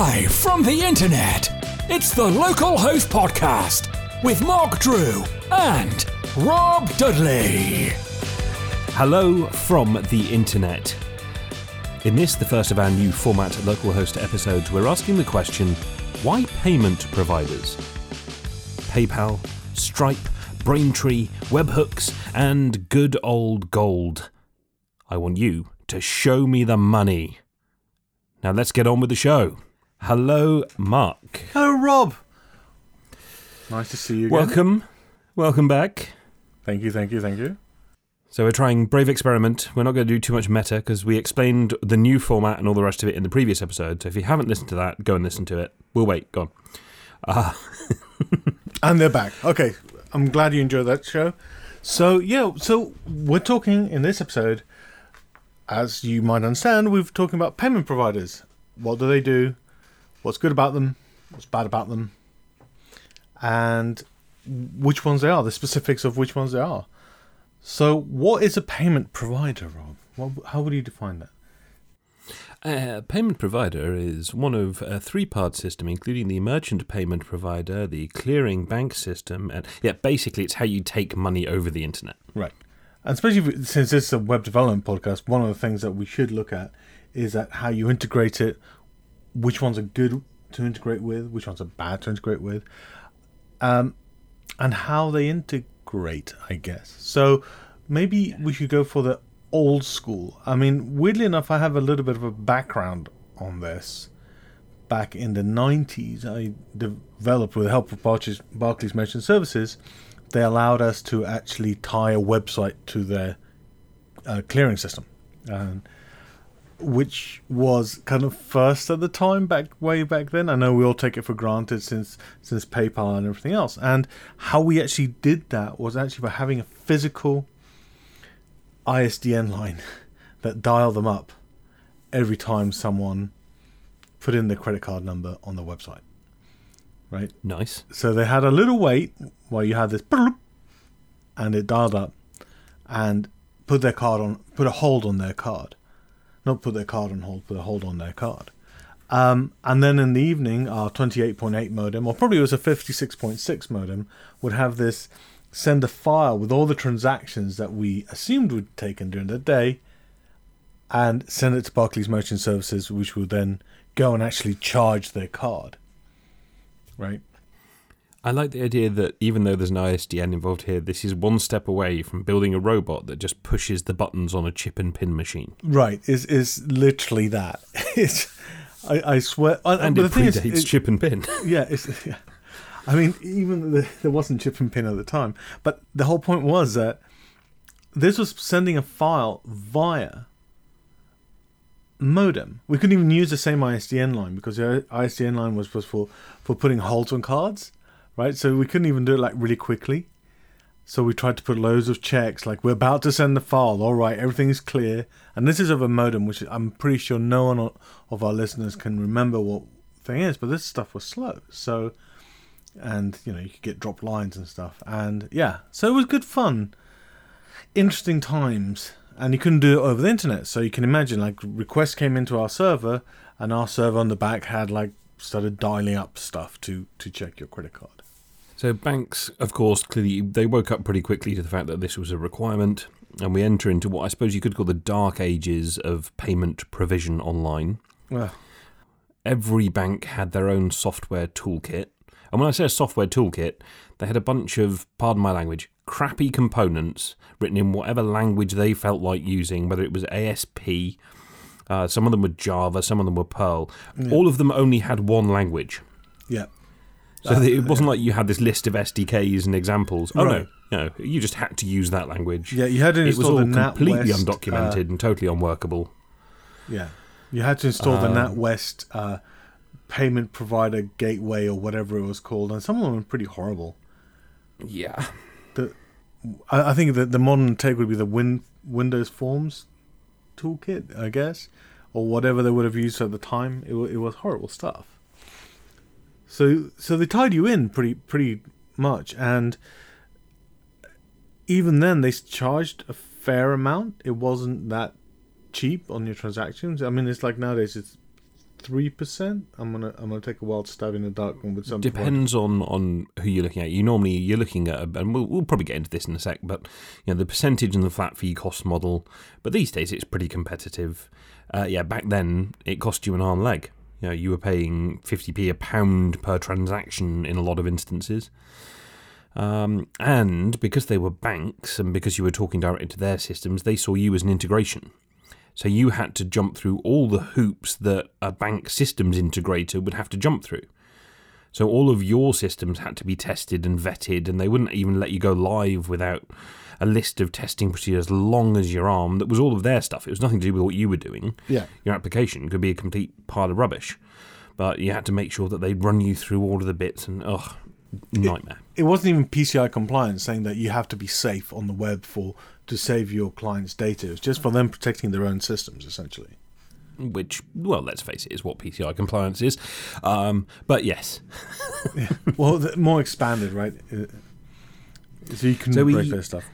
Live from the internet, it's the Local Host Podcast with Mark Drew and Rob Dudley. Hello from the internet. In this, the first of our new format local host episodes, we're asking the question why payment providers? PayPal, Stripe, Braintree, webhooks, and good old gold. I want you to show me the money. Now let's get on with the show. Hello, Mark. Hello, Rob. Nice to see you again. Welcome. Welcome back. Thank you, thank you, thank you. So we're trying Brave Experiment. We're not going to do too much meta because we explained the new format and all the rest of it in the previous episode. So if you haven't listened to that, go and listen to it. We'll wait. Go on. Uh, And they're back. Okay, I'm glad you enjoyed that show. So, yeah, so we're talking in this episode, as you might understand, we're talking about payment providers. What do they do? What's good about them? What's bad about them? And which ones they are, the specifics of which ones they are. So, what is a payment provider, Rob? What, how would you define that? A payment provider is one of a three part system, including the merchant payment provider, the clearing bank system, and yeah, basically, it's how you take money over the internet. Right. And especially since this is a web development podcast, one of the things that we should look at is at how you integrate it, which ones are good to integrate with, which ones are bad to integrate with, um, and how they integrate, I guess. So maybe we should go for the old school. I mean, weirdly enough, I have a little bit of a background on this. Back in the 90s, I developed with the help of Barclays, Barclays Merchant Services they allowed us to actually tie a website to their uh, clearing system, and which was kind of first at the time back way back then. I know we all take it for granted since since PayPal and everything else. And how we actually did that was actually by having a physical ISDN line that dialed them up every time someone put in their credit card number on the website. Right? Nice. So they had a little wait while you had this, and it dialed up, and put their card on, put a hold on their card, not put their card on hold, put a hold on their card. Um, and then in the evening, our 28.8 modem, or probably it was a 56.6 modem, would have this send a file with all the transactions that we assumed would taken during the day, and send it to Barclays Merchant Services, which would then go and actually charge their card. Right. I like the idea that even though there's an ISDN involved here, this is one step away from building a robot that just pushes the buttons on a chip and pin machine. Right, is is literally that. It's, I, I swear, And but it the thing is, predates it- chip and pin. yeah, it's, yeah. I mean, even the, there wasn't chip and pin at the time, but the whole point was that this was sending a file via modem. We couldn't even use the same ISDN line because the ISDN line was was for for putting holds on cards, right? So we couldn't even do it like really quickly. So we tried to put loads of checks, like we're about to send the file. All right, everything's clear, and this is of a modem, which I'm pretty sure no one of our listeners can remember what thing is. But this stuff was slow, so and you know you could get dropped lines and stuff, and yeah, so it was good fun, interesting times, and you couldn't do it over the internet. So you can imagine, like requests came into our server, and our server on the back had like started dialing up stuff to to check your credit card. So banks, of course, clearly they woke up pretty quickly to the fact that this was a requirement, and we enter into what I suppose you could call the dark ages of payment provision online. Well, Every bank had their own software toolkit, and when I say a software toolkit, they had a bunch of, pardon my language, crappy components written in whatever language they felt like using, whether it was ASP. Uh, some of them were Java, some of them were Perl. All of them only had one language. yeah, So it wasn't like you had this list of SDKs and examples. Oh Right. no, no, you just had to use that language. yeah. You had to install it was all the completely uh, undocumented and totally unworkable. Yeah, you had to install the Um, NatWest uh, payment provider gateway or whatever it was called, and some of them were pretty horrible. Yeah, The, I, I think that the modern take would be the Win, Windows Forms toolkit, I guess, or whatever they would have used at the time. It, it was horrible stuff. So, so they tied you in pretty, pretty much, and even then they charged a fair amount. It wasn't that cheap on your transactions. I mean, it's like nowadays it's three percent. I'm gonna I'm gonna take a wild stab in the dark one with some. Depends on, on who you're looking at. You normally you're looking at, and we'll, we'll probably get into this in a sec, but you know the percentage and the flat fee cost model. But these days it's pretty competitive. Uh, yeah, back then it cost you an arm leg. You know, you were paying 50p a pound per transaction in a lot of instances. Um, and because they were banks and because you were talking directly to their systems, they saw you as an integration. So you had to jump through all the hoops that a bank systems integrator would have to jump through. So all of your systems had to be tested and vetted, and they wouldn't even let you go live without a list of testing procedures as long as your arm. That was all of their stuff. It was nothing to do with what you were doing. Yeah. Your application could be a complete pile of rubbish, but you had to make sure that they'd run you through all of the bits, and ugh, nightmare. It wasn't even PCI compliant, saying that you have to be safe on the web for to save your client's data. It's just for them protecting their own systems, essentially. Which, well, let's face it, is what PCI compliance is. Um, but yes, Well, the, more expanded, right? Uh, So you can So we- break their stuff.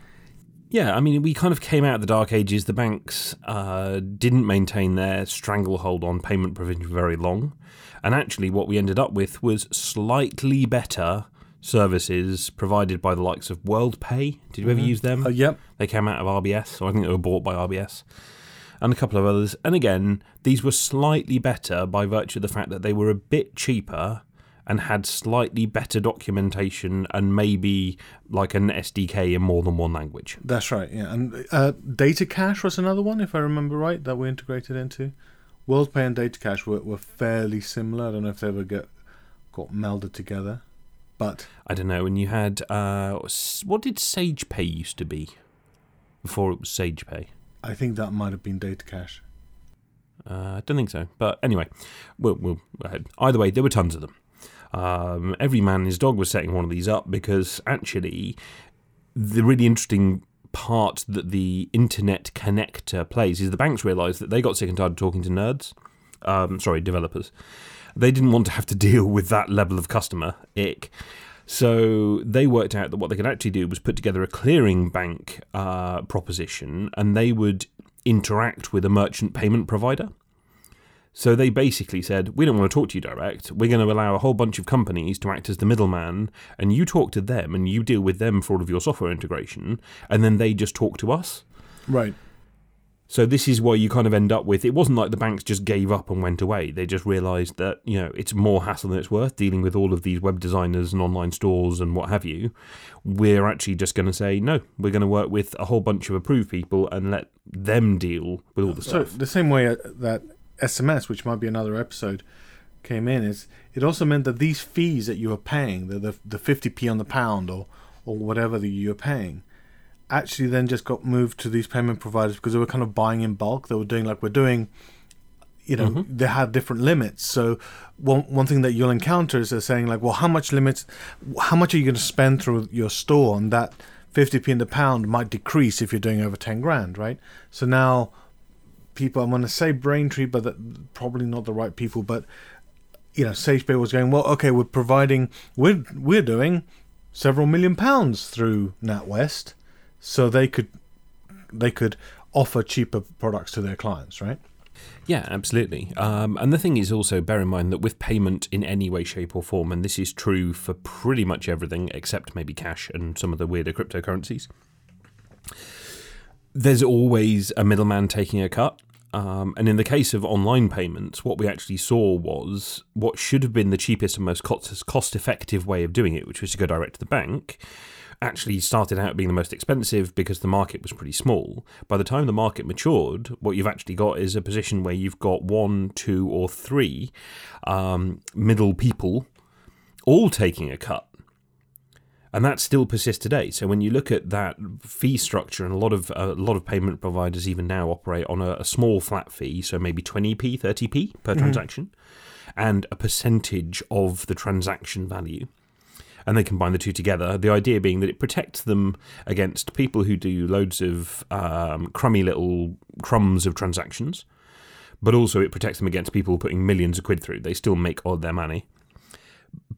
Yeah, I mean, we kind of came out of the dark ages. The banks uh, didn't maintain their stranglehold on payment provision for very long. And actually, what we ended up with was slightly better services provided by the likes of WorldPay. Did you ever use them? Uh, yep. They came out of RBS, so I think they were bought by RBS. And a couple of others. And again, these were slightly better by virtue of the fact that they were a bit cheaper and had slightly better documentation and maybe like an SDK in more than one language. That's right. Yeah, and uh, DataCash was another one, if I remember right, that we integrated into. WorldPay and DataCash were, were fairly similar. I don't know if they ever get got melded together, but I don't know. And you had uh, what did SagePay used to be before it was SagePay? I think that might have been DataCash. Uh, I don't think so. But anyway, we'll, we'll either way, there were tons of them. Um, every man and his dog was setting one of these up because actually, the really interesting part that the internet connector plays is the banks realised that they got sick and tired of talking to nerds. Um, sorry, developers. They didn't want to have to deal with that level of customer ick. So they worked out that what they could actually do was put together a clearing bank uh, proposition, and they would interact with a merchant payment provider. So they basically said, We don't want to talk to you direct. We're going to allow a whole bunch of companies to act as the middleman, and you talk to them and you deal with them for all of your software integration, and then they just talk to us. Right. So this is where you kind of end up with it wasn't like the banks just gave up and went away. They just realized that, you know, it's more hassle than it's worth dealing with all of these web designers and online stores and what have you. We're actually just going to say no, we're going to work with a whole bunch of approved people and let them deal with all the So stuff. the same way uh, that SMS, which might be another episode, came in is it also meant that these fees that you were paying, the the, the 50p on the pound or or whatever that you were paying, actually then just got moved to these payment providers because they were kind of buying in bulk. They were doing like we're doing. You know, mm-hmm. they had different limits. So one one thing that you'll encounter is they're saying like, well, how much limits, how much are you going to spend through your store, and that 50p in the pound might decrease if you're doing over 10 grand, right? So now people. I'm going to say Braintree, but that, probably not the right people. But you know, SagePay was going well. Okay, we're providing. We're we're doing several million pounds through NatWest, so they could they could offer cheaper products to their clients, right? Yeah, absolutely. Um, and the thing is also bear in mind that with payment in any way, shape, or form, and this is true for pretty much everything except maybe cash and some of the weirder cryptocurrencies, there's always a middleman taking a cut. Um, and in the case of online payments, what we actually saw was what should have been the cheapest and most cost effective way of doing it, which was to go direct to the bank, actually started out being the most expensive because the market was pretty small. By the time the market matured, what you've actually got is a position where you've got one, two, or three um, middle people all taking a cut. And that still persists today. So when you look at that fee structure, and a lot of a lot of payment providers even now operate on a, a small flat fee, so maybe 20p, 30p per transaction, and a percentage of the transaction value and they combine the two together. The idea being that it protects them against people who do loads of um, crummy little crumbs of transactions, but also it protects them against people putting millions of quid through. They still make all their money.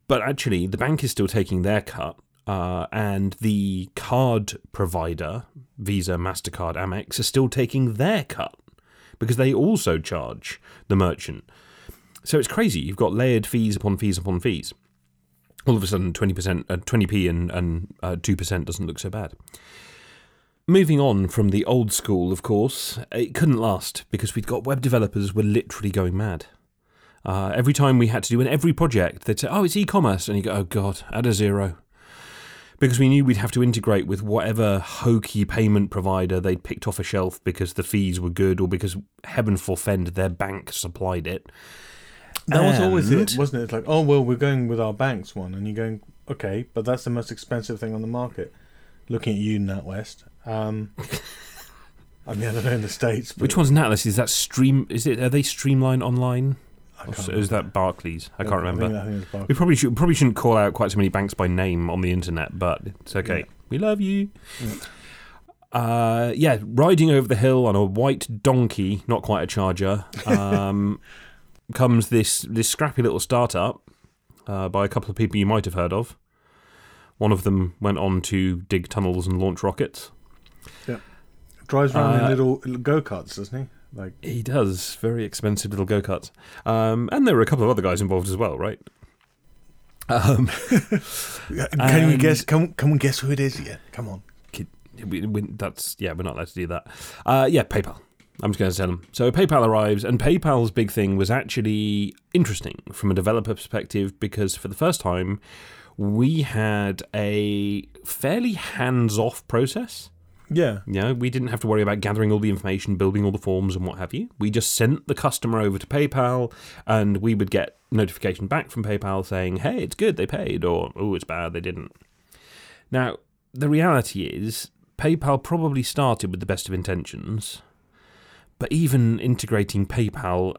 But actually, the bank is still taking their cut, uh, and the card provider, Visa, MasterCard, Amex, are still taking their cut because they also charge the merchant. so it's crazy. You've got layered fees upon fees upon fees. All of a sudden, 20%, uh, 20p and, and uh, 2% doesn't look so bad. Moving on from the old school, of course, it couldn't last because we'd got web developers were literally going mad. Uh, every time we had to do in every project, they'd say, "Oh, it's e-commerce," and you go, "Oh God, add a zero," because we knew we'd have to integrate with whatever hokey payment provider they'd picked off a shelf because the fees were good or because heaven forfend their bank supplied it. That was always And- it, wasn't it? It's like, oh well, we're going with our banks one, and you're going, okay, but that's the most expensive thing on the market. Looking at you, NatWest. Um, I mean, I don't know in the states. But Which one's NatWest's? Is that Stream? Is it? Are they Streamline Online? I Or is- that Barclays? I can't remember. I think it's Barclays. We probably should probably shouldn't call out quite so many banks by name on the internet, but it's okay. Yeah. We love you. Yeah. Uh, yeah, riding over the hill on a white donkey, not quite a charger, um, comes this this scrappy little startup uh, by a couple of people you might have heard of. One of them went on to dig tunnels and launch rockets. Yeah, drives around Uh, in little, little go karts, doesn't he? Like, He does very expensive little go karts, um, and there were a couple of other guys involved as well, right? Um, can we guess? Can, can we guess who it is yet? Come on. we, we, that's yeah, we're not allowed to do that. Uh, yeah, PayPal. I'm just going to tell them. So PayPal arrives, and PayPal's big thing was actually interesting from a developer perspective because for the first time, we had a fairly hands-off process. Yeah. You know, we didn't have to worry about gathering all the information, building all the forms, and what have you. We just sent the customer over to PayPal, and we would get notification back from PayPal saying, "Hey, it's good, they paid," or "Oh, it's bad, they didn't." Now, the reality is, PayPal probably started with the best of intentions, but even integrating PayPal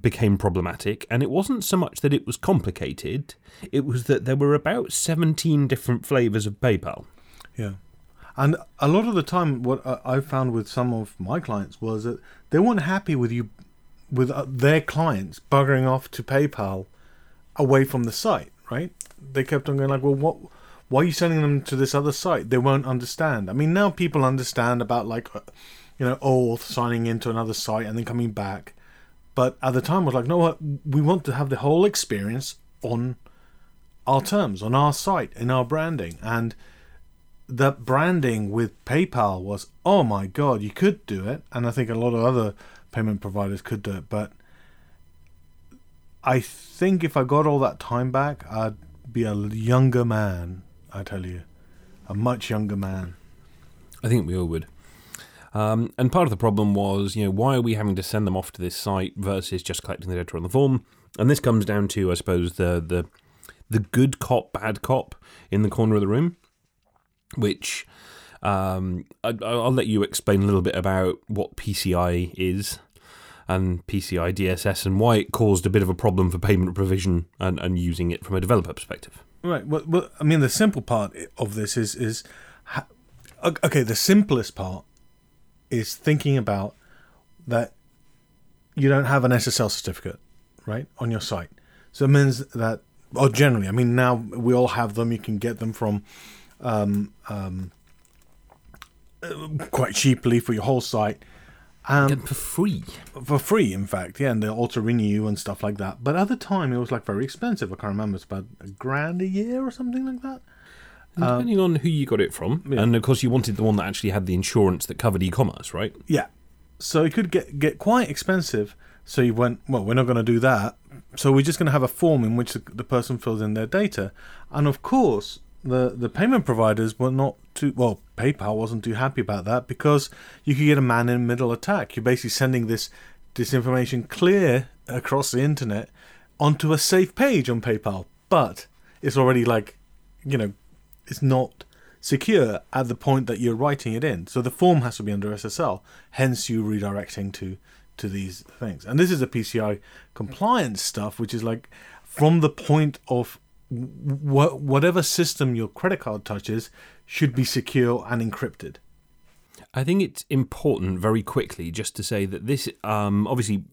became problematic, and it wasn't so much that it was complicated; it was that there were about seventeen different flavors of PayPal. Yeah. And a lot of the time, what I found with some of my clients was that they weren't happy with you, with uh, their clients buggering off to PayPal away from the site, right? They kept on going like, well, what? Why are you sending them to this other site? They won't understand. I mean, now people understand about like, uh, you know, oh, signing into another site and then coming back. But at the time, I was like, no, what? We want to have the whole experience on our terms, on our site, in our branding, and that branding with PayPal was oh my god, you could do it, and I think a lot of other payment providers could do it, but I think if I got all that time back, I'd be a younger man. I tell you, a much younger man. I think we all would. Um, and part of the problem was, you know, why are we having to send them off to this site versus just collecting the data on the form? And this comes down to, I suppose, the the the good cop, bad cop in the corner of the room, which um, I, I'll let you explain a little bit about what PCI is and PCI DSS and why it caused a bit of a problem for payment provision and, and using it from a developer perspective. Right. Well, well, I mean, the simple part of this is is ha- okay. The simplest part is thinking about that you don't have an SSL certificate, right, on your site. So it means that, or generally, I mean, now we all have them. You can get them from um, um, uh, quite cheaply for your whole site. Um, And for free. for free, in fact, yeah, and they auto renew and stuff like that. But at the time, it was like very expensive. I can't remember; it's about a grand a year or something like that. And depending on who you got it from, yeah. and of course you wanted the one that actually had the insurance that covered e-commerce, right? Yeah, so it could get get quite expensive. So you went, well, we're not going to do that. So we're just going to have a form in which the, the person fills in their data, and of course, the the payment providers were not too well. PayPal wasn't too happy about that because you could get a man in middle attack. You're basically sending this disinformation clear across the internet onto a safe page on PayPal, but it's already like, you know, it's not secure at the point that you're writing it in. So the form has to be under SSL. Hence, you redirecting to to these things. And this is a PCI compliance stuff, which is like from the point of wh- whatever system your credit card touches should be secure and encrypted. I think it's important very quickly just to say that this, um, obviously,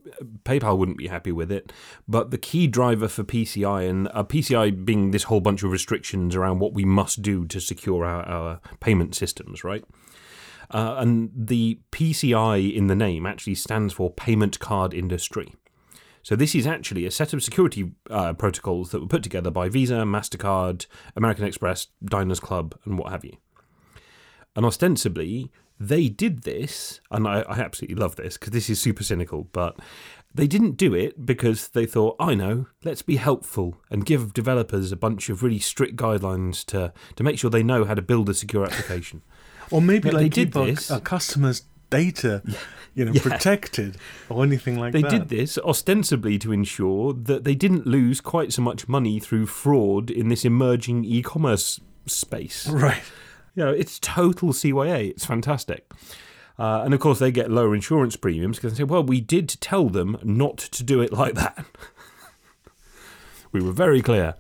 PayPal wouldn't be happy with it, but the key driver for PCI and uh, PCI being this whole bunch of restrictions around what we must do to secure our, our payment systems, right? Uh, and the PCI in the name actually stands for Payment Card Industry. So this is actually a set of security uh, protocols that were put together by Visa, Mastercard, American Express, Diners Club, and what have you. And ostensibly, they did this, and I, I absolutely love this because this is super cynical, but they didn't do it because they thought, I know, let's be helpful and give developers a bunch of really strict guidelines to, to make sure they know how to build a secure application. Or maybe No, like they did this. our customers' data, you know, Yeah. protected or anything like They that. They did this ostensibly to ensure that they didn't lose quite so much money through fraud in this emerging e commerce space. Right. You know, it's total CYA. It's fantastic. Uh, and of course, they get lower insurance premiums because they say, well, we did tell them not to do it like that. we were very clear.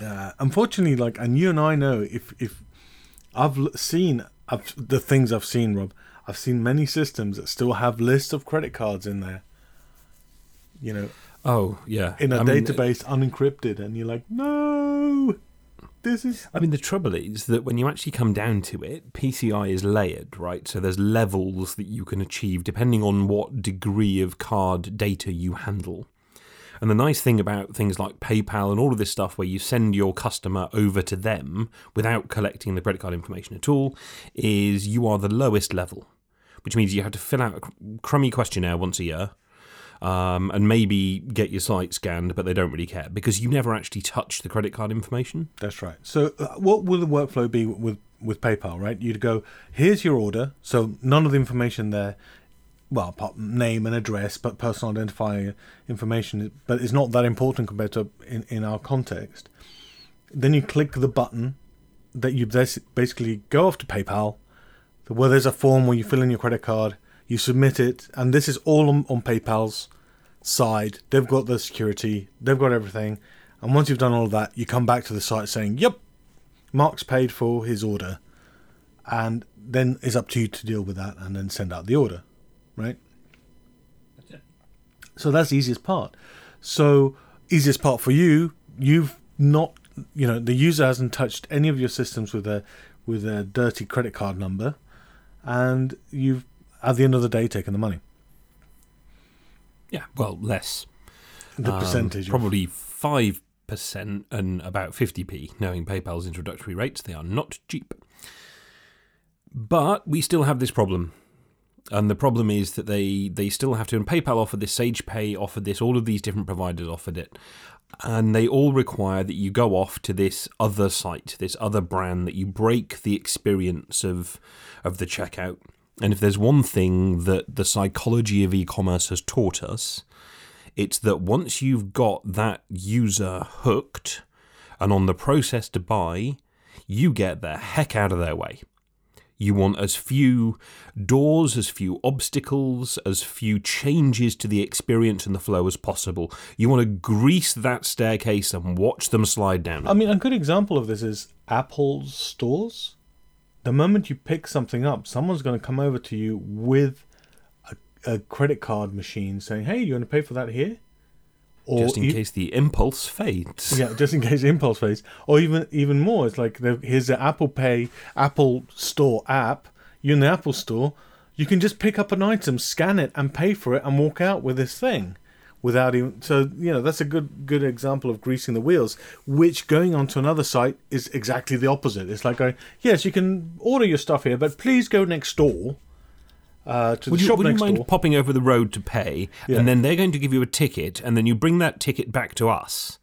Yeah. Unfortunately, like, and you and I know if if I've seen I've, the things I've seen, Rob. I've seen many systems that still have lists of credit cards in there. You know, Oh, yeah. in a I mean, database unencrypted, and you're like, no, this is I mean, the trouble is that when you actually come down to it, PCI is layered, right? So there's levels that you can achieve depending on what degree of card data you handle. And the nice thing about things like PayPal and all of this stuff where you send your customer over to them without collecting the credit card information at all is you are the lowest level, which means you have to fill out a cr- crummy questionnaire once a year. Um, and maybe get your site scanned, but they don't really care because you never actually touch the credit card information. That's right. So, uh, what will the workflow be with with PayPal? Right, you'd go, here's your order. So none of the information there, well, name and address, but personal identifying information, but it's not that important compared to in in our context. Then you click the button that you basically go off to PayPal, where there's a form where you fill in your credit card, you submit it, and this is all on, on PayPal's side. They've got the security, they've got everything. And once you've done all of that, you come back to the site saying, Yep, Mark's paid for his order. And then it's up to you to deal with that and then send out the order. Right? So that's the easiest part. So, easiest part for you, you've not, you know, the user hasn't touched any of your systems with a with a dirty credit card number, and you've at the end of the day taken the money, Yeah, well, less. the Um, percentage. Probably 5% and about 50p, knowing PayPal's introductory rates. They are not cheap. But we still have this problem. And the problem is that they, they still have to, and PayPal offered this, SagePay offered this, all of these different providers offered it. And they all require that you go off to this other site, this other brand, that you break the experience of of the checkout. And if there's one thing that the psychology of e-commerce has taught us, it's that once you've got that user hooked and on the process to buy, you get the heck out of their way. You want as few doors, as few obstacles, as few changes to the experience and the flow as possible. You want to grease that staircase and watch them slide down. I mean, a good example of this is Apple's stores. The moment you pick something up, someone's going to come over to you with a, a credit card machine saying, "Hey, you want to pay for that here?" Or just in e- case the impulse fades. yeah, just in case the impulse fades. or even even more. It's like the, here's the Apple Pay Apple Store app. You're in the Apple Store. You can just pick up an item, scan it, and pay for it, and walk out with this thing, without even. So you know that's a good good example of greasing the wheels. Which going onto another site is exactly the opposite. It's like going, yes, you can order your stuff here, but please go next door. Uh, to Would the you, shop would you mind door. popping over the road to pay, Yeah. and then they're going to give you a ticket, and then you bring that ticket back to us?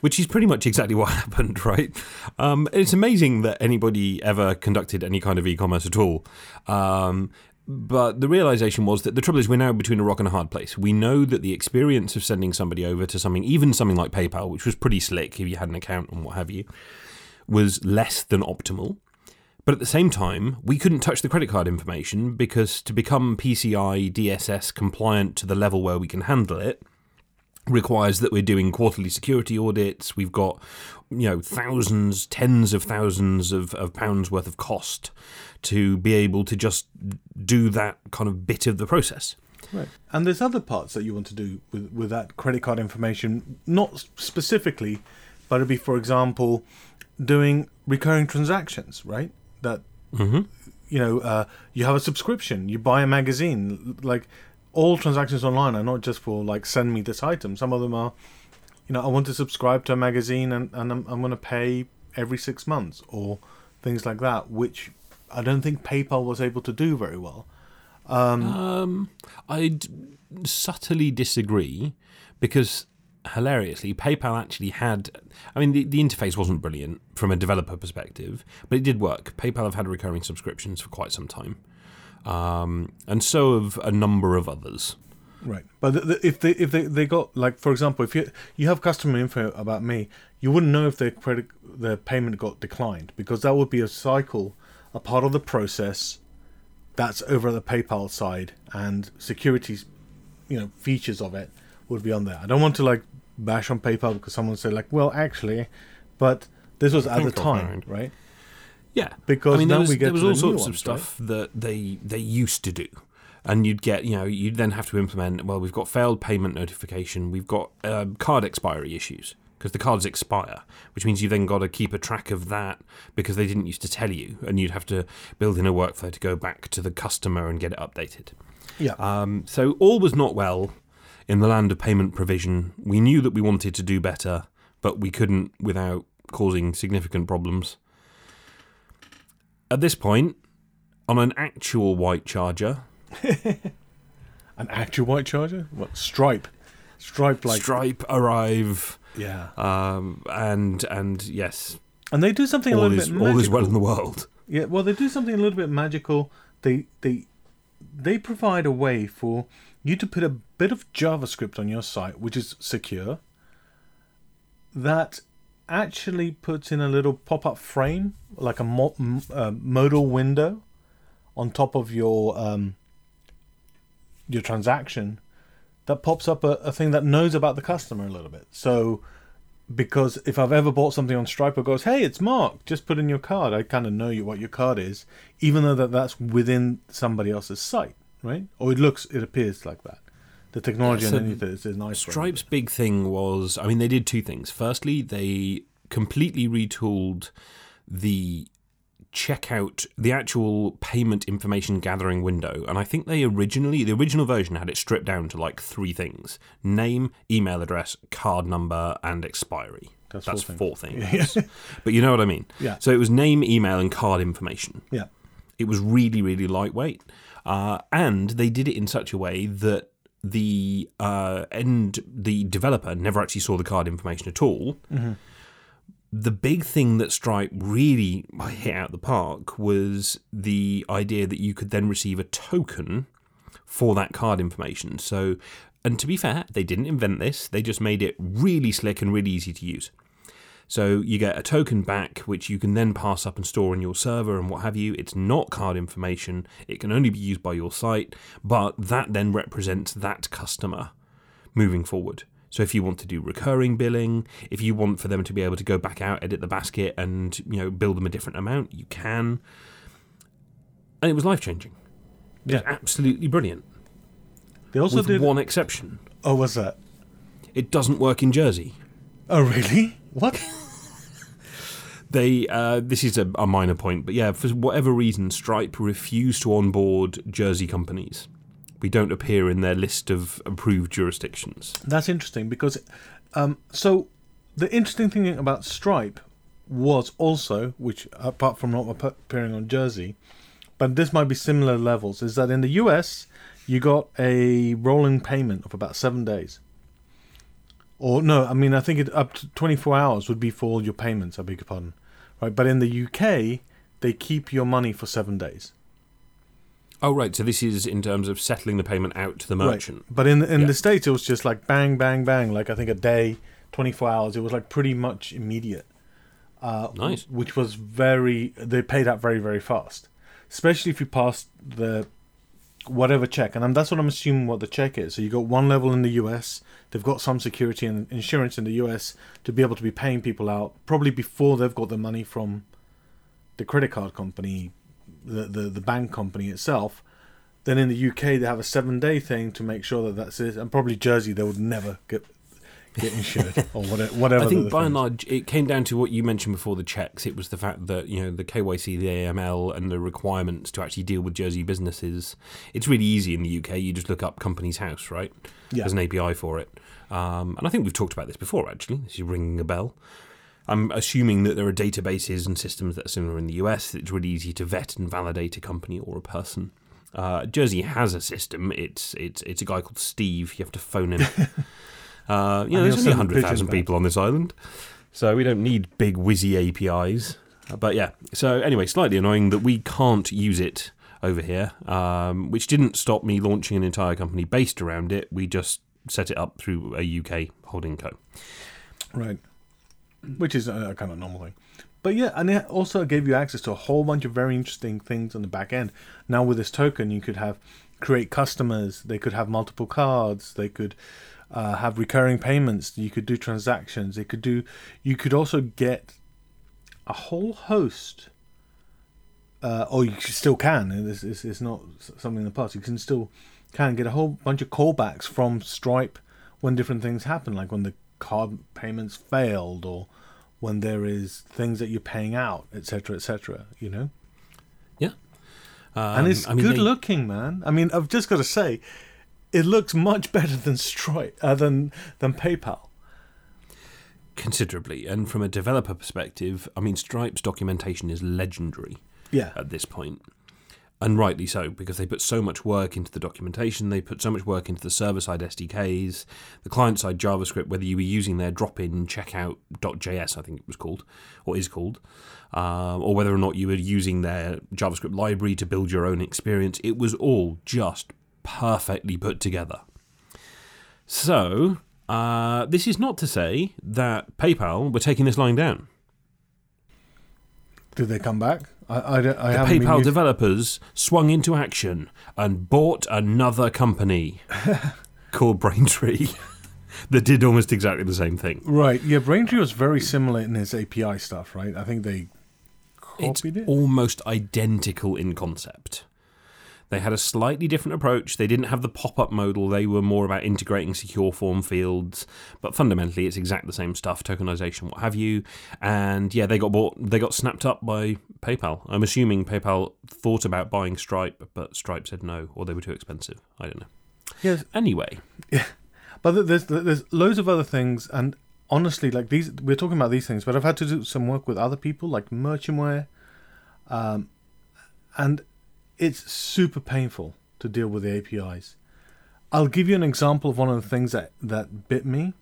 Which is pretty much exactly what happened, right? Um, it's amazing that anybody ever conducted any kind of e-commerce at all. Um, but the realization was that the trouble is we're now between a rock and a hard place. We know that the experience of sending somebody over to something, even something like PayPal, which was pretty slick if you had an account and what have you, was less than optimal. But at the same time, we couldn't touch the credit card information because to become PCI DSS compliant to the level where we can handle it requires that we're doing quarterly security audits. We've got, you know, thousands, tens of thousands of, of pounds worth of cost to be able to just do that kind of bit of the process. Right. And there's other parts that you want to do with, with that credit card information, not specifically, but it'd be, for example, doing recurring transactions, right? That, Mm-hmm. you know, uh, you have a subscription, you buy a magazine. Like, all transactions online are not just for like send me this item. Some of them are, you know, I want to subscribe to a magazine and, and I'm, I'm going to pay every six months or things like that, which I don't think PayPal was able to do very well. Um, I'd subtly disagree because hilariously, PayPal actually had. I mean, the, the interface wasn't brilliant from a developer perspective, but it did work. PayPal have had recurring subscriptions for quite some time, um, and so have a number of others. Right, but th- th- if they if they, they got like for example, if you you have customer info about me, you wouldn't know if their credit their payment got declined because that would be a cycle, a part of the process that's over at the PayPal side and securities, you know, features of it would be on there. I don't want to like bash on PayPal because someone said like, well, actually, but this was at the time, mind. right? Yeah, Because I mean, there now was, we get there was to all the sorts of ones, stuff that they they used to do, and you'd get you know you'd then have to implement. Well, we've got failed payment notification. We've got um, card expiry issues because the cards expire, which means you then got to keep a track of that because they didn't used to tell you, and you'd have to build in a workflow to go back to the customer and get it updated. Yeah. Um, so all was not well in the land of payment provision. We knew that we wanted to do better, but we couldn't without causing significant problems. At this point, on an actual white charger, An actual white charger? What Stripe? Stripe like Stripe arrive, yeah. um, and and yes, And they do something a little is bit all is well in the world. Yeah, well, they do something a little bit magical. They they they provide a way for you to put a bit of JavaScript on your site, which is secure. That actually puts in a little pop-up frame, like a mo- uh, modal window, on top of your um, your transaction. That pops up a, a thing that knows about the customer a little bit. So because if I've ever bought something on Stripe, it goes, "Hey, it's Mark. Just put in your card." I kind of know you what your card is, even though that that's within somebody else's site, right? Or it looks, it appears like that. The technology Yeah, so underneath it is, is nice. Stripe's big thing was, I mean, they did two things. Firstly, they completely retooled the checkout, the actual payment information gathering window. And I think they originally, the original version had it stripped down to like three things name, email address, card number, and expiry. That's That's, four four things. but you know what I mean? Yeah. So it was name, email, and card information. Yeah, It was really, really lightweight, uh, and they did it in such a way that the uh, end the developer never actually saw the card information at all. The big thing that Stripe really hit out the park was the idea that you could then receive a token for that card information. So, and to be fair, they didn't invent this; they just made it really slick and really easy to use. So you get a token back, which you can then pass up and store on your server and what have you. It's not card information. It can only be used by your site, but that then represents that customer moving forward. So if you want to do recurring billing, if you want for them to be able to go back out, edit the basket, and you know build them a different amount, you can. And it was life changing. It was Yeah. absolutely brilliant. they also with did. one exception: oh, what's that? it doesn't work in Jersey. Oh, really? What? They uh, this is a, a minor point, but yeah, for whatever reason, Stripe refused to onboard Jersey companies. We don't appear in their list of approved jurisdictions. That's interesting because, um, so the interesting thing about Stripe was also, which apart from not appearing on Jersey, but this might be similar levels, is that in the US you got a rolling payment of about seven days. Or no, I mean I think it up to twenty four hours would be for all your payments. I beg your pardon, right? But in the UK they keep your money for seven days. Oh right, so this is in terms of settling the payment out to the merchant. Right. But in in Yeah. the states, it was just like bang, bang, bang. Like I think a day, twenty four hours. It was like pretty much immediate. Uh, Nice. Which was very. They paid out very very fast, especially if you passed the whatever check, and that's what I'm assuming what the check is. So you got one level in the US. They've got some security and insurance in the US to be able to be paying people out probably before they've got the money from the credit card company, the the, the bank company itself. Then in the UK they have a seven day thing to make sure that that's it, and probably Jersey they would never get get insured or whatever. whatever I think by and large, it came down to what you mentioned before the checks. It was the fact that you know the KYC, the AML, and the requirements to actually deal with Jersey businesses. It's really easy in the UK. You just look up Companies House, right? Yeah. There's an API for it, um, and I think we've talked about this before. Actually, this is ringing a bell. I'm assuming that there are databases and systems that are similar in the US. It's really easy to vet and validate a company or a person. Uh, Jersey has a system. It's it's it's a guy called Steve. You have to phone him. uh, you know, there's only 100,000 people on this island, so we don't need big whizzy APIs. Uh, But yeah, so anyway, slightly annoying that we can't use it over here, um, which didn't stop me launching an entire company based around it. We just set it up through a UK holding co. Right. Which is a, a kind of normal thing. But yeah, and it also gave you access to a whole bunch of very interesting things on the back end. Now with this token, you could have create customers. They could have multiple cards. They could uh, have recurring payments. You could do transactions. They could do. You could also get a whole host. Uh, or you still can. It's, it's, it's not something in the past. You can still can get a whole bunch of callbacks from Stripe when different things happen, like when the card payments failed or when there is things that you're paying out, etc., etc. You know. Um, and it's I mean, good they- looking, man. I mean, I've just got to say, it looks much better than Stripe, uh, than than PayPal. considerably. And from a developer perspective, I mean, Stripe's documentation is legendary Yeah, at this point. And rightly so, because they put so much work into the documentation, they put so much work into the server side SDKs, the client side JavaScript, whether you were using their drop in checkout.js, I think it was called, or is called, um, or whether or not you were using their JavaScript library to build your own experience, it was all just perfectly put together. So, uh, this is not to say that PayPal were taking this lying down. did they come back? I I, don't, I The PayPal used- developers swung into action and bought another company called Braintree that did almost exactly the same thing. Right, yeah. Braintree was very similar in its API stuff, right? I think they It's copied it. almost identical in concept. They had a slightly different approach. They didn't have the pop up modal. They were more about integrating secure form fields. But fundamentally, it's exactly the same stuff tokenization, what have you. And yeah, they got bought, they got snapped up by PayPal. I'm assuming PayPal thought about buying Stripe, but Stripe said no, or they were too expensive. I don't know. Yes, Anyway, Yeah. But there's there's loads of other things, and honestly, like these, we're talking about these things. But I've had to do some work with other people, like Merchantware, um, and it's super painful to deal with the APIs. I'll give you an example of one of the things that that bit me.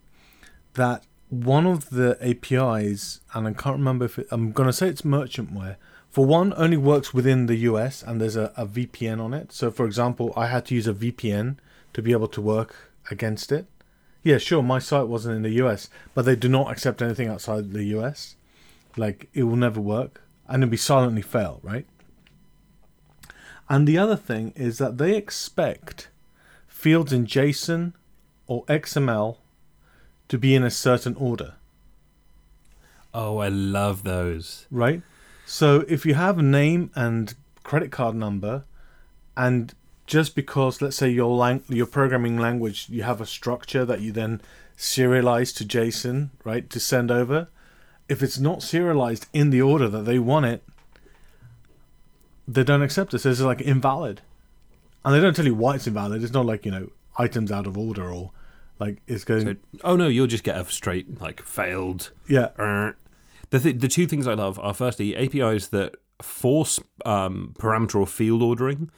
That one of the APIs, and I can't remember if it, I'm going to say it's Merchantware. For one, only works within the US, and there's a, a VPN on it. So, for example, I had to use a VPN to be able to work against it. Yeah, sure, my site wasn't in the US, but they do not accept anything outside the US. Like, it will never work, and it'll be silently fail, right? And the other thing is that they expect fields in JSON or XML to be in a certain order, oh, I love those. right? So if you have a name and credit card number, and just because let's say your lang- your programming language you have a structure that you then serialize to JSON, right, to send over, if it's not serialized in the order that they want it, they don't accept it. So it's like invalid, and they don't tell you why it's invalid. It's not like you know items out of order or like it's going. So, oh no, you'll just get a straight like failed. yeah. The th- the two things I love are firstly APIs that force um, parameter or field ordering.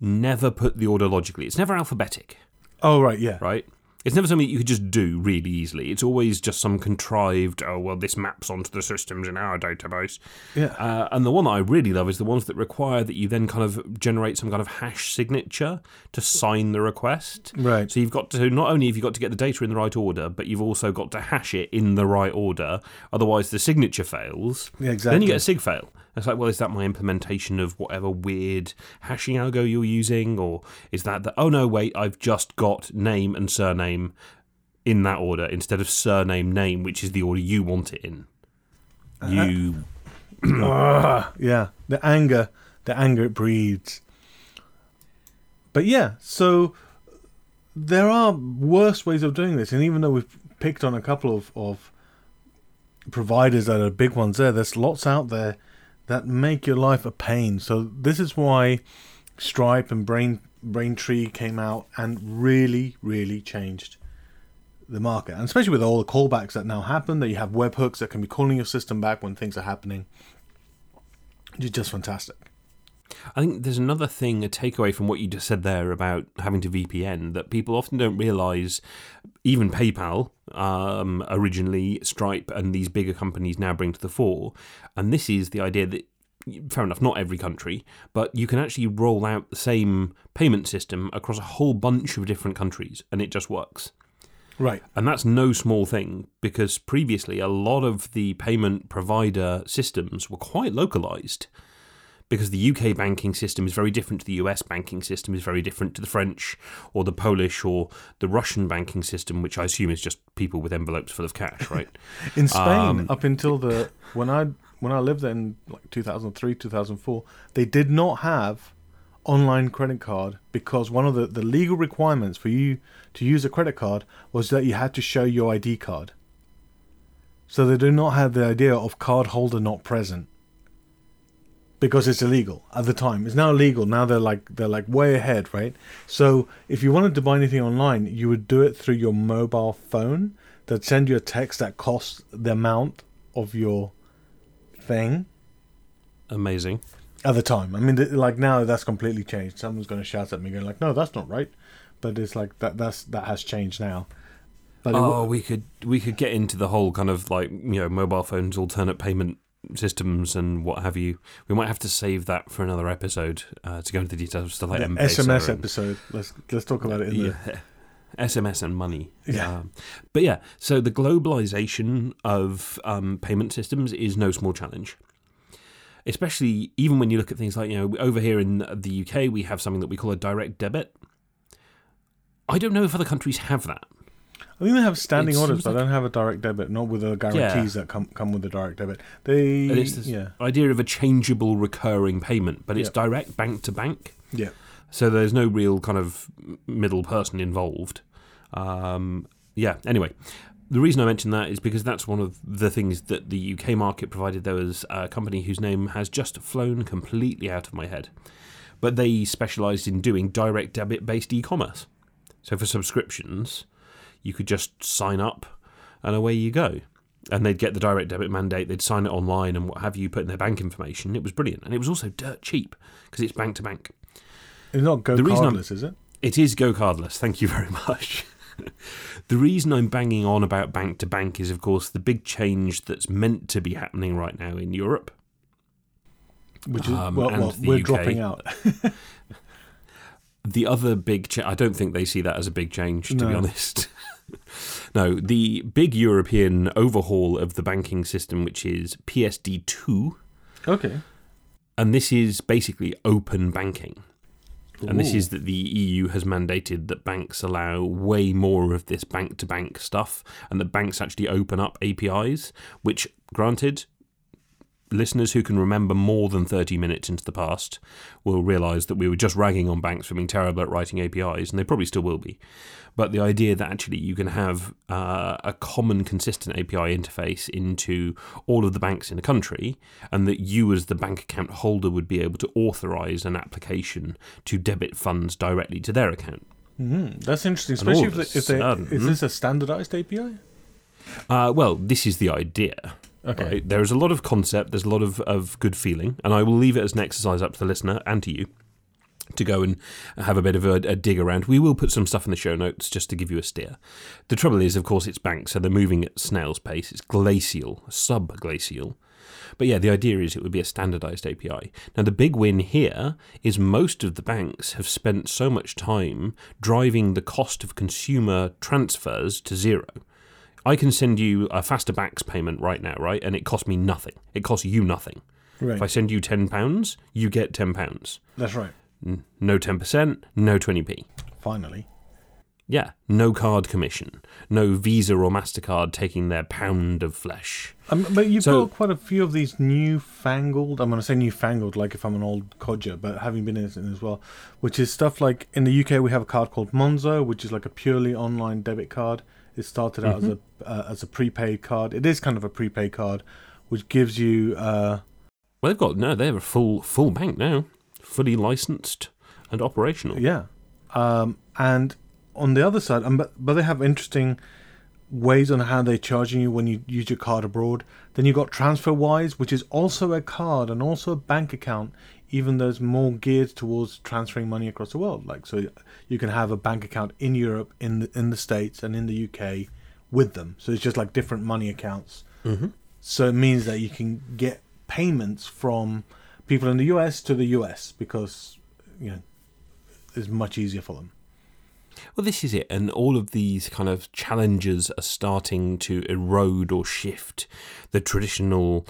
Never put the order logically. It's never alphabetic, Oh right, yeah, right? It's never something that you could just do really easily. It's always just some contrived. Oh well, this maps onto the systems in our database. yeah. Uh, and the one that I really love is the ones that require that you then kind of generate some kind of hash signature to sign the request. Right. So you've got to not only have you got to get the data in the right order, but you've also got to hash it in the right order. Otherwise, the signature fails. Yeah, exactly. Then you get a sig fail. It's like, well, is that my implementation of whatever weird hashing algo you're using, or is that the? Oh no, wait, I've just got name and surname in that order instead of surname name, which is the order you want it in. You Ah, yeah, the anger, the anger it breeds. But yeah, so there are worse ways of doing this, and even though we've picked on a couple of, of providers that are big ones there. There's lots out there that make your life a pain. So this is why Stripe and Brain Braintree came out and really, really changed the market, and especially with all the callbacks that now happen. That you have webhooks that can be calling your system back when things are happening. It's just fantastic. I think there's another thing, a takeaway from what you just said there about having to VPN that people often don't realize. Even PayPal, um, originally Stripe, and these bigger companies now bring to the fore. And this is the idea that, fair enough, not every country, but you can actually roll out the same payment system across a whole bunch of different countries, and it just works. Right. And that's no small thing because previously a lot of the payment provider systems were quite localized because the UK banking system is very different to the US banking system, is very different to the French or the Polish or the Russian banking system, which I assume is just people with envelopes full of cash, right? in Spain, um, up until the when I when I lived there in like 2003, 2004, they did not have online credit card because one of the, the legal requirements for you to use a credit card was that you had to show your ID card. So they do not have the idea of card holder not present because it's illegal at the time. It's now legal. Now they're like they're like way ahead, right? So if you wanted to buy anything online, you would do it through your mobile phone. They'd send you a text that costs the amount of your thing. Amazing. At the time, I mean, like now that's completely changed. Someone's going to shout at me, going like, "No, that's not right," but it's like that. That's that has changed now. But oh, we could we could get into the whole kind of like you know mobile phones alternate payment systems and what have you. We might have to save that for another episode uh, to go into the details of stuff like SMS and, episode. Let's let's talk about it in yeah. the SMS and money. Yeah. Um, but yeah, so the globalization of um, payment systems is no small challenge. Especially even when you look at things like, you know, over here in the UK, we have something that we call a direct debit. I don't know if other countries have that. I think they have standing orders, but like, they don't have a direct debit, not with the guarantees yeah. that come come with the direct debit. They it's this yeah. idea of a changeable recurring payment, but it's direct bank to bank. Yeah. So there's no real kind of middle person involved. Um, yeah. Anyway, the reason I mention that is because that's one of the things that the UK market provided. There was a company whose name has just flown completely out of my head, but they specialised in doing direct debit based e-commerce. So for subscriptions, you could just sign up and away you go. And they'd get the direct debit mandate, they'd sign it online and what have you, put in their bank information. It was brilliant. And it was also dirt cheap because it's bank to bank. It's not GoCardless, is it? It is GoCardless. Thank you very much. the reason I'm banging on about bank to bank is, of course, the big change that's meant to be happening right now in Europe. Which is, um, well, well we're UK. dropping out. the other big change, I don't think they see that as a big change, to no. be honest. no, the big European overhaul of the banking system, which is PSD2. Okay. And this is basically open banking. And this is that the EU has mandated that banks allow way more of this bank to bank stuff and that banks actually open up APIs, which, granted, listeners who can remember more than 30 minutes into the past will realise that we were just ragging on banks for being terrible at writing APIs, and they probably still will be. But the idea that actually you can have uh, a common, consistent API interface into all of the banks in a country, and that you, as the bank account holder, would be able to authorise an application to debit funds directly to their account. Mm, that's interesting, especially if, they, if they, is this a standardised API? Uh, well, this is the idea. Okay. Right? There is a lot of concept, there's a lot of, of good feeling, and I will leave it as an exercise up to the listener and to you to go and have a bit of a, a, dig around. We will put some stuff in the show notes just to give you a steer. The trouble is, of course, it's banks, so they're moving at snail's pace. It's glacial, subglacial. But yeah, the idea is it would be a standardized API. Now, the big win here is most of the banks have spent so much time driving the cost of consumer transfers to zero. I can send you a faster BACS payment right now, right? And it costs me nothing. It costs you nothing. Right. If I send you ten pounds, you get ten pounds. That's right. N- no ten percent, no twenty p. Finally. Yeah, no card commission, no Visa or Mastercard taking their pound of flesh. Um, but you've So- got quite a few of these newfangled. I'm going to say newfangled, like if I'm an old codger, but having been in it as well, which is stuff like in the UK we have a card called Monzo, which is like a purely online debit card. It started out as a uh, as a prepaid card. It is kind of a prepaid card, which gives you. Uh, Well, they've got no, they're a full full bank now, fully licensed and operational. Yeah, um, and on the other side, um, but but they have interesting ways on how they're charging you when you use your card abroad. Then you've got TransferWise, which is also a card and also a bank account, even though it's more geared towards transferring money across the world. Like so, you can have a bank account in Europe, in the in the States, and in the UK with them. So it's just like different money accounts. Mm-hmm. So it means that you can get payments from people in the US to the US because you know it's much easier for them. Well, this is it, and all of these kind of challenges are starting to erode or shift the traditional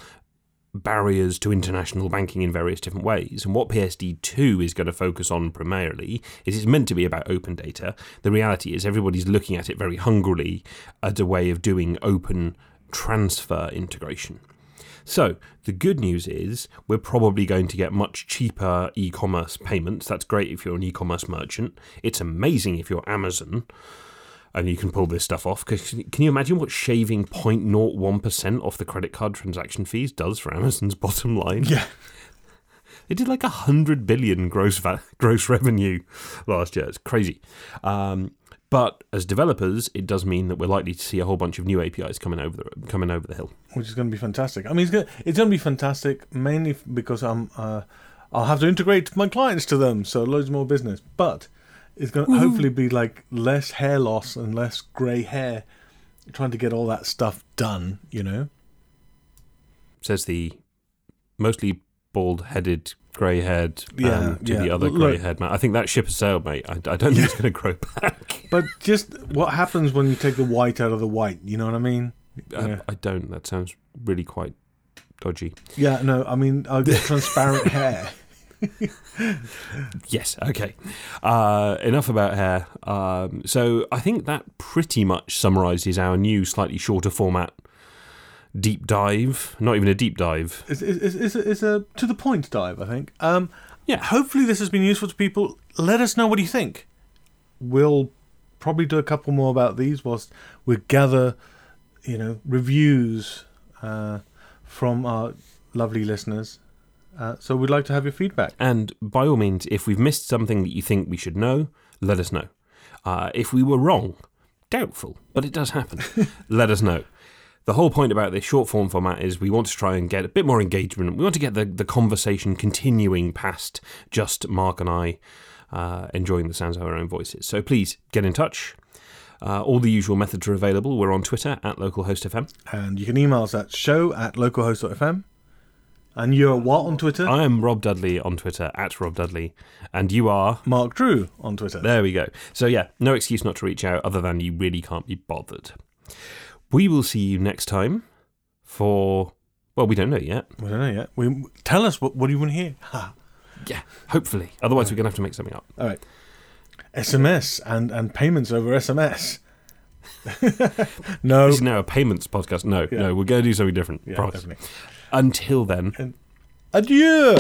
barriers to international banking in various different ways. And what PSD2 is going to focus on primarily is it's meant to be about open data. The reality is everybody's looking at it very hungrily as a way of doing open transfer integration. So, the good news is we're probably going to get much cheaper e commerce payments. That's great if you're an e commerce merchant. It's amazing if you're Amazon and you can pull this stuff off. can you imagine what shaving 0.01% off the credit card transaction fees does for Amazon's bottom line? Yeah. They did like a hundred billion gross va- gross revenue last year. It's crazy. Um, but as developers, it does mean that we're likely to see a whole bunch of new APIs coming over the coming over the hill. which is going to be fantastic. I mean, it's going to, it's going to be fantastic mainly because I'm uh, I'll have to integrate my clients to them, so loads more business. But it's going to hopefully be like less hair loss and less grey hair trying to get all that stuff done. You know, Says the mostly bald-headed, grey-haired Yeah, um, to yeah. the other Look- grey-haired man. I think that ship has sailed, mate. I, I don't think it's going to grow back. but just what happens when you take the white out of the white? You know what I mean? I, Yeah. I don't. That sounds really quite dodgy. Yeah, no, I mean I'll get transparent hair. Yes. Okay. Uh, enough about hair. Um, so I think that pretty much summarises our new, slightly shorter format deep dive. Not even a deep dive. It's, it's, it's, a, a to the point dive, I think. Um, Yeah. Hopefully, this has been useful to people. Let us know what you think. We'll probably do a couple more about these whilst we gather, you know, reviews uh, from our lovely listeners. Uh, so we'd like to have your feedback. And by all means, if we've missed something that you think we should know, let us know. Uh, if we were wrong, doubtful, but it does happen, let us know. The whole point about this short form format is we want to try and get a bit more engagement. We want to get the, the conversation continuing past just Mark and I uh, enjoying the sounds of our own voices. So please get in touch. Uh, all the usual methods are available. We're on Twitter at localhostfm. And you can email us at show at localhost.fm. And you're what on Twitter? I am Rob Dudley on Twitter at Rob Dudley, and you are Mark Drew on Twitter. There we go. So, yeah, no excuse not to reach out other than you really can't be bothered. We will see you next time for, well, we don't know yet. We don't know yet. We, tell us what, what do you want to hear? Ha. Yeah, hopefully. Otherwise, we're going to have to make something up. All right. SMS and, and payments over SMS. no. This is now a payments podcast. No, Yeah. no, we're going to do something different. Yeah, promise. definitely. Until then, Adieu.